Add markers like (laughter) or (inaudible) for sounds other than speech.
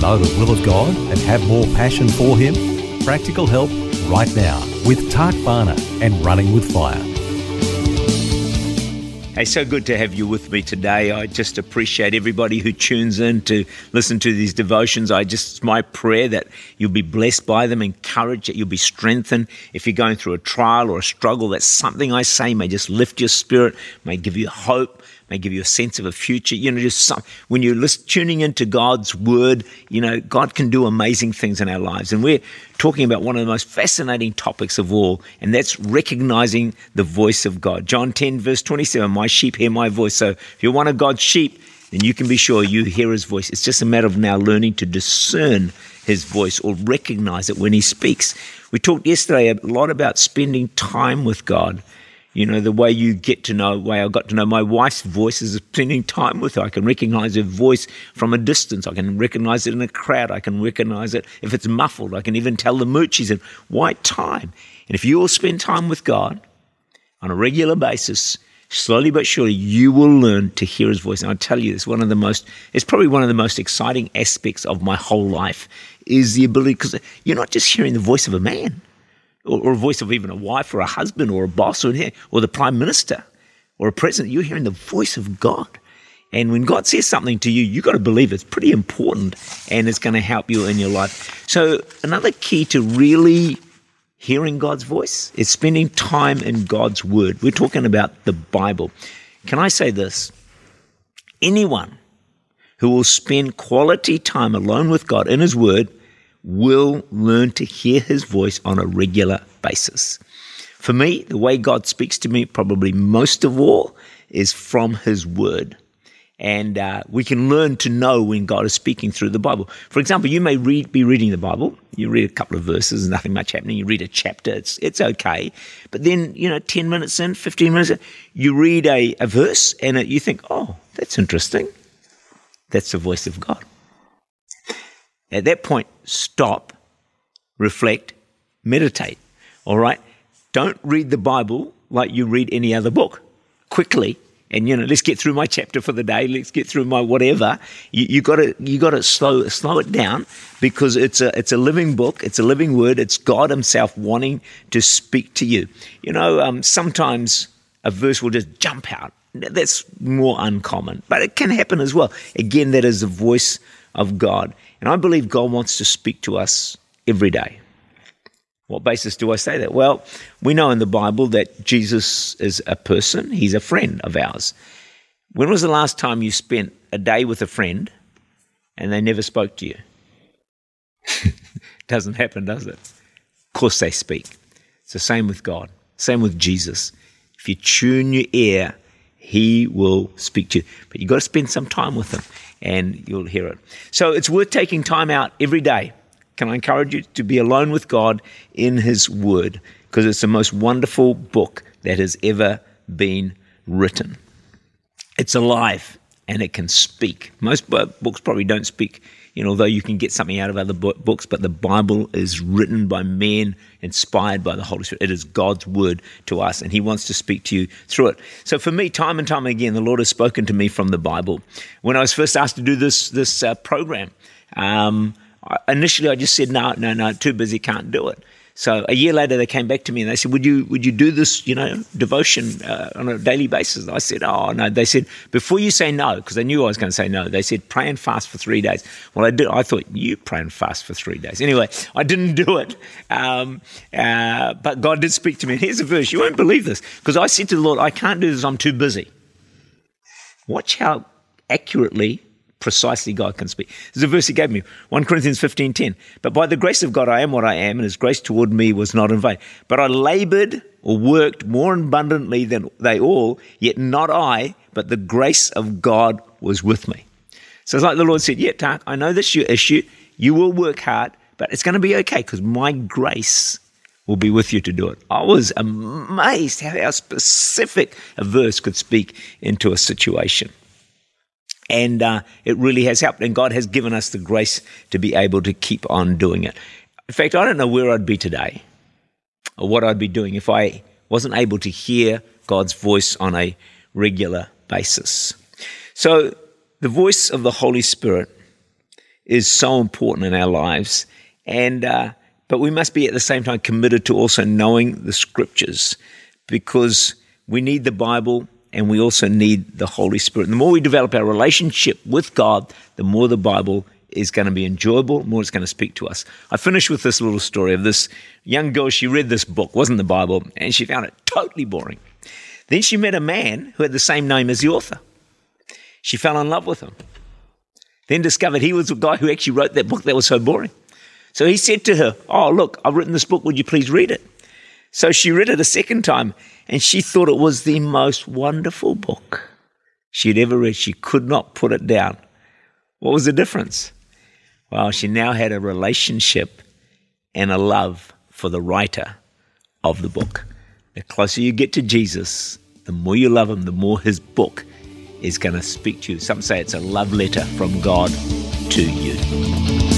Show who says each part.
Speaker 1: Know the will of God and have more passion for Him? Practical help right now with Tak Bhana and Running with Fire.
Speaker 2: Hey, so good to have you with me today. I just appreciate everybody who tunes in to listen to these devotions. I just, it's my prayer that you'll be blessed by them, encouraged, that you'll be strengthened. If you're going through a trial or a struggle, that something I say may just lift your spirit, may give you hope, may give you a sense of a future. You know, just some, when you're list, tuning into God's word, you know, God can do amazing things in our lives. And we're talking about one of the most fascinating topics of all, and that's recognizing the voice of God. John 10, verse 27, my sheep hear my voice. So if you're one of God's sheep, then you can be sure you hear his voice. It's just a matter of now learning to discern his voice or recognize it when he speaks. We talked yesterday a lot about spending time with God you know, the way you get to know, the way I got to know my wife's voice is spending time with her. I can recognize her voice from a distance. I can recognize it in a crowd. I can recognize it if it's muffled. I can even tell the mood she's in. Why time? And if you will spend time with God on a regular basis, slowly but surely, you will learn to hear his voice. And I tell you, it's one of the most, it's probably one of the most exciting aspects of my whole life is the ability, because you're not just hearing the voice of a man or, or a voice of even a wife or a husband or a boss or, or the prime minister or a president. You're hearing the voice of God. And when God says something to you, you've got to believe it's pretty important and it's going to help you in your life. So, another key to really hearing God's voice is spending time in God's Word. We're talking about the Bible. Can I say this? Anyone who will spend quality time alone with God in His Word will learn to hear his voice on a regular basis. For me, the way God speaks to me, probably most of all, is from his word. And uh, we can learn to know when God is speaking through the Bible. For example, you may read, be reading the Bible. You read a couple of verses, nothing much happening. You read a chapter, it's, it's okay. But then, you know, 10 minutes in, 15 minutes in, you read a, a verse and it, you think, oh, that's interesting. That's the voice of God. At that point, stop, reflect, meditate. All right? Don't read the Bible like you read any other book quickly. And you know, let's get through my chapter for the day. Let's get through my whatever. You, you got to you got to slow slow it down because it's a it's a living book. It's a living word. It's God Himself wanting to speak to you. You know, um, sometimes a verse will just jump out. That's more uncommon, but it can happen as well. Again, that is the voice of God. And I believe God wants to speak to us every day. What basis do I say that? Well, we know in the Bible that Jesus is a person, he's a friend of ours. When was the last time you spent a day with a friend and they never spoke to you? (laughs) Doesn't happen, does it? Of course they speak. It's the same with God, same with Jesus. If you tune your ear, he will speak to you. But you've got to spend some time with him and you'll hear it. So it's worth taking time out every day. Can I encourage you to be alone with God in His Word? Because it's the most wonderful book that has ever been written. It's alive and it can speak. Most books probably don't speak you know, although you can get something out of other books, but the Bible is written by men, inspired by the Holy Spirit. It is God's word to us, and He wants to speak to you through it. So, for me, time and time again, the Lord has spoken to me from the Bible. When I was first asked to do this this uh, program, um, initially I just said, "No, no, no, too busy, can't do it." So a year later, they came back to me and they said, "Would you would you do this, you know, devotion uh, on a daily basis?" I said, "Oh no." They said, "Before you say no, because they knew I was going to say no." They said, "Pray and fast for three days." Well, I did. I thought you pray and fast for three days. Anyway, I didn't do it, um, uh, but God did speak to me. And here's a verse. You won't believe this because I said to the Lord, "I can't do this. I'm too busy." Watch how accurately precisely God can speak. There's a verse he gave me, 1 Corinthians 15.10. But by the grace of God I am what I am, and his grace toward me was not in vain. But I labored or worked more abundantly than they all, yet not I, but the grace of God was with me. So it's like the Lord said, Yeah, Tak, I know this is your issue. You will work hard, but it's going to be okay because my grace will be with you to do it. I was amazed how, how specific a verse could speak into a situation. And uh, it really has helped. And God has given us the grace to be able to keep on doing it. In fact, I don't know where I'd be today or what I'd be doing if I wasn't able to hear God's voice on a regular basis. So, the voice of the Holy Spirit is so important in our lives. And uh, but we must be at the same time committed to also knowing the scriptures because we need the Bible and we also need the Holy Spirit. And the more we develop our relationship with God, the more the Bible is going to be enjoyable, more it's going to speak to us. I finished with this little story of this young girl. She read this book, wasn't the Bible, and she found it totally boring. Then she met a man who had the same name as the author. She fell in love with him. Then discovered he was the guy who actually wrote that book that was so boring. So he said to her, Oh, look, I've written this book. Would you please read it? So she read it a second time and she thought it was the most wonderful book she'd ever read. She could not put it down. What was the difference? Well, she now had a relationship and a love for the writer of the book. The closer you get to Jesus, the more you love him, the more his book is going to speak to you. Some say it's a love letter from God to you.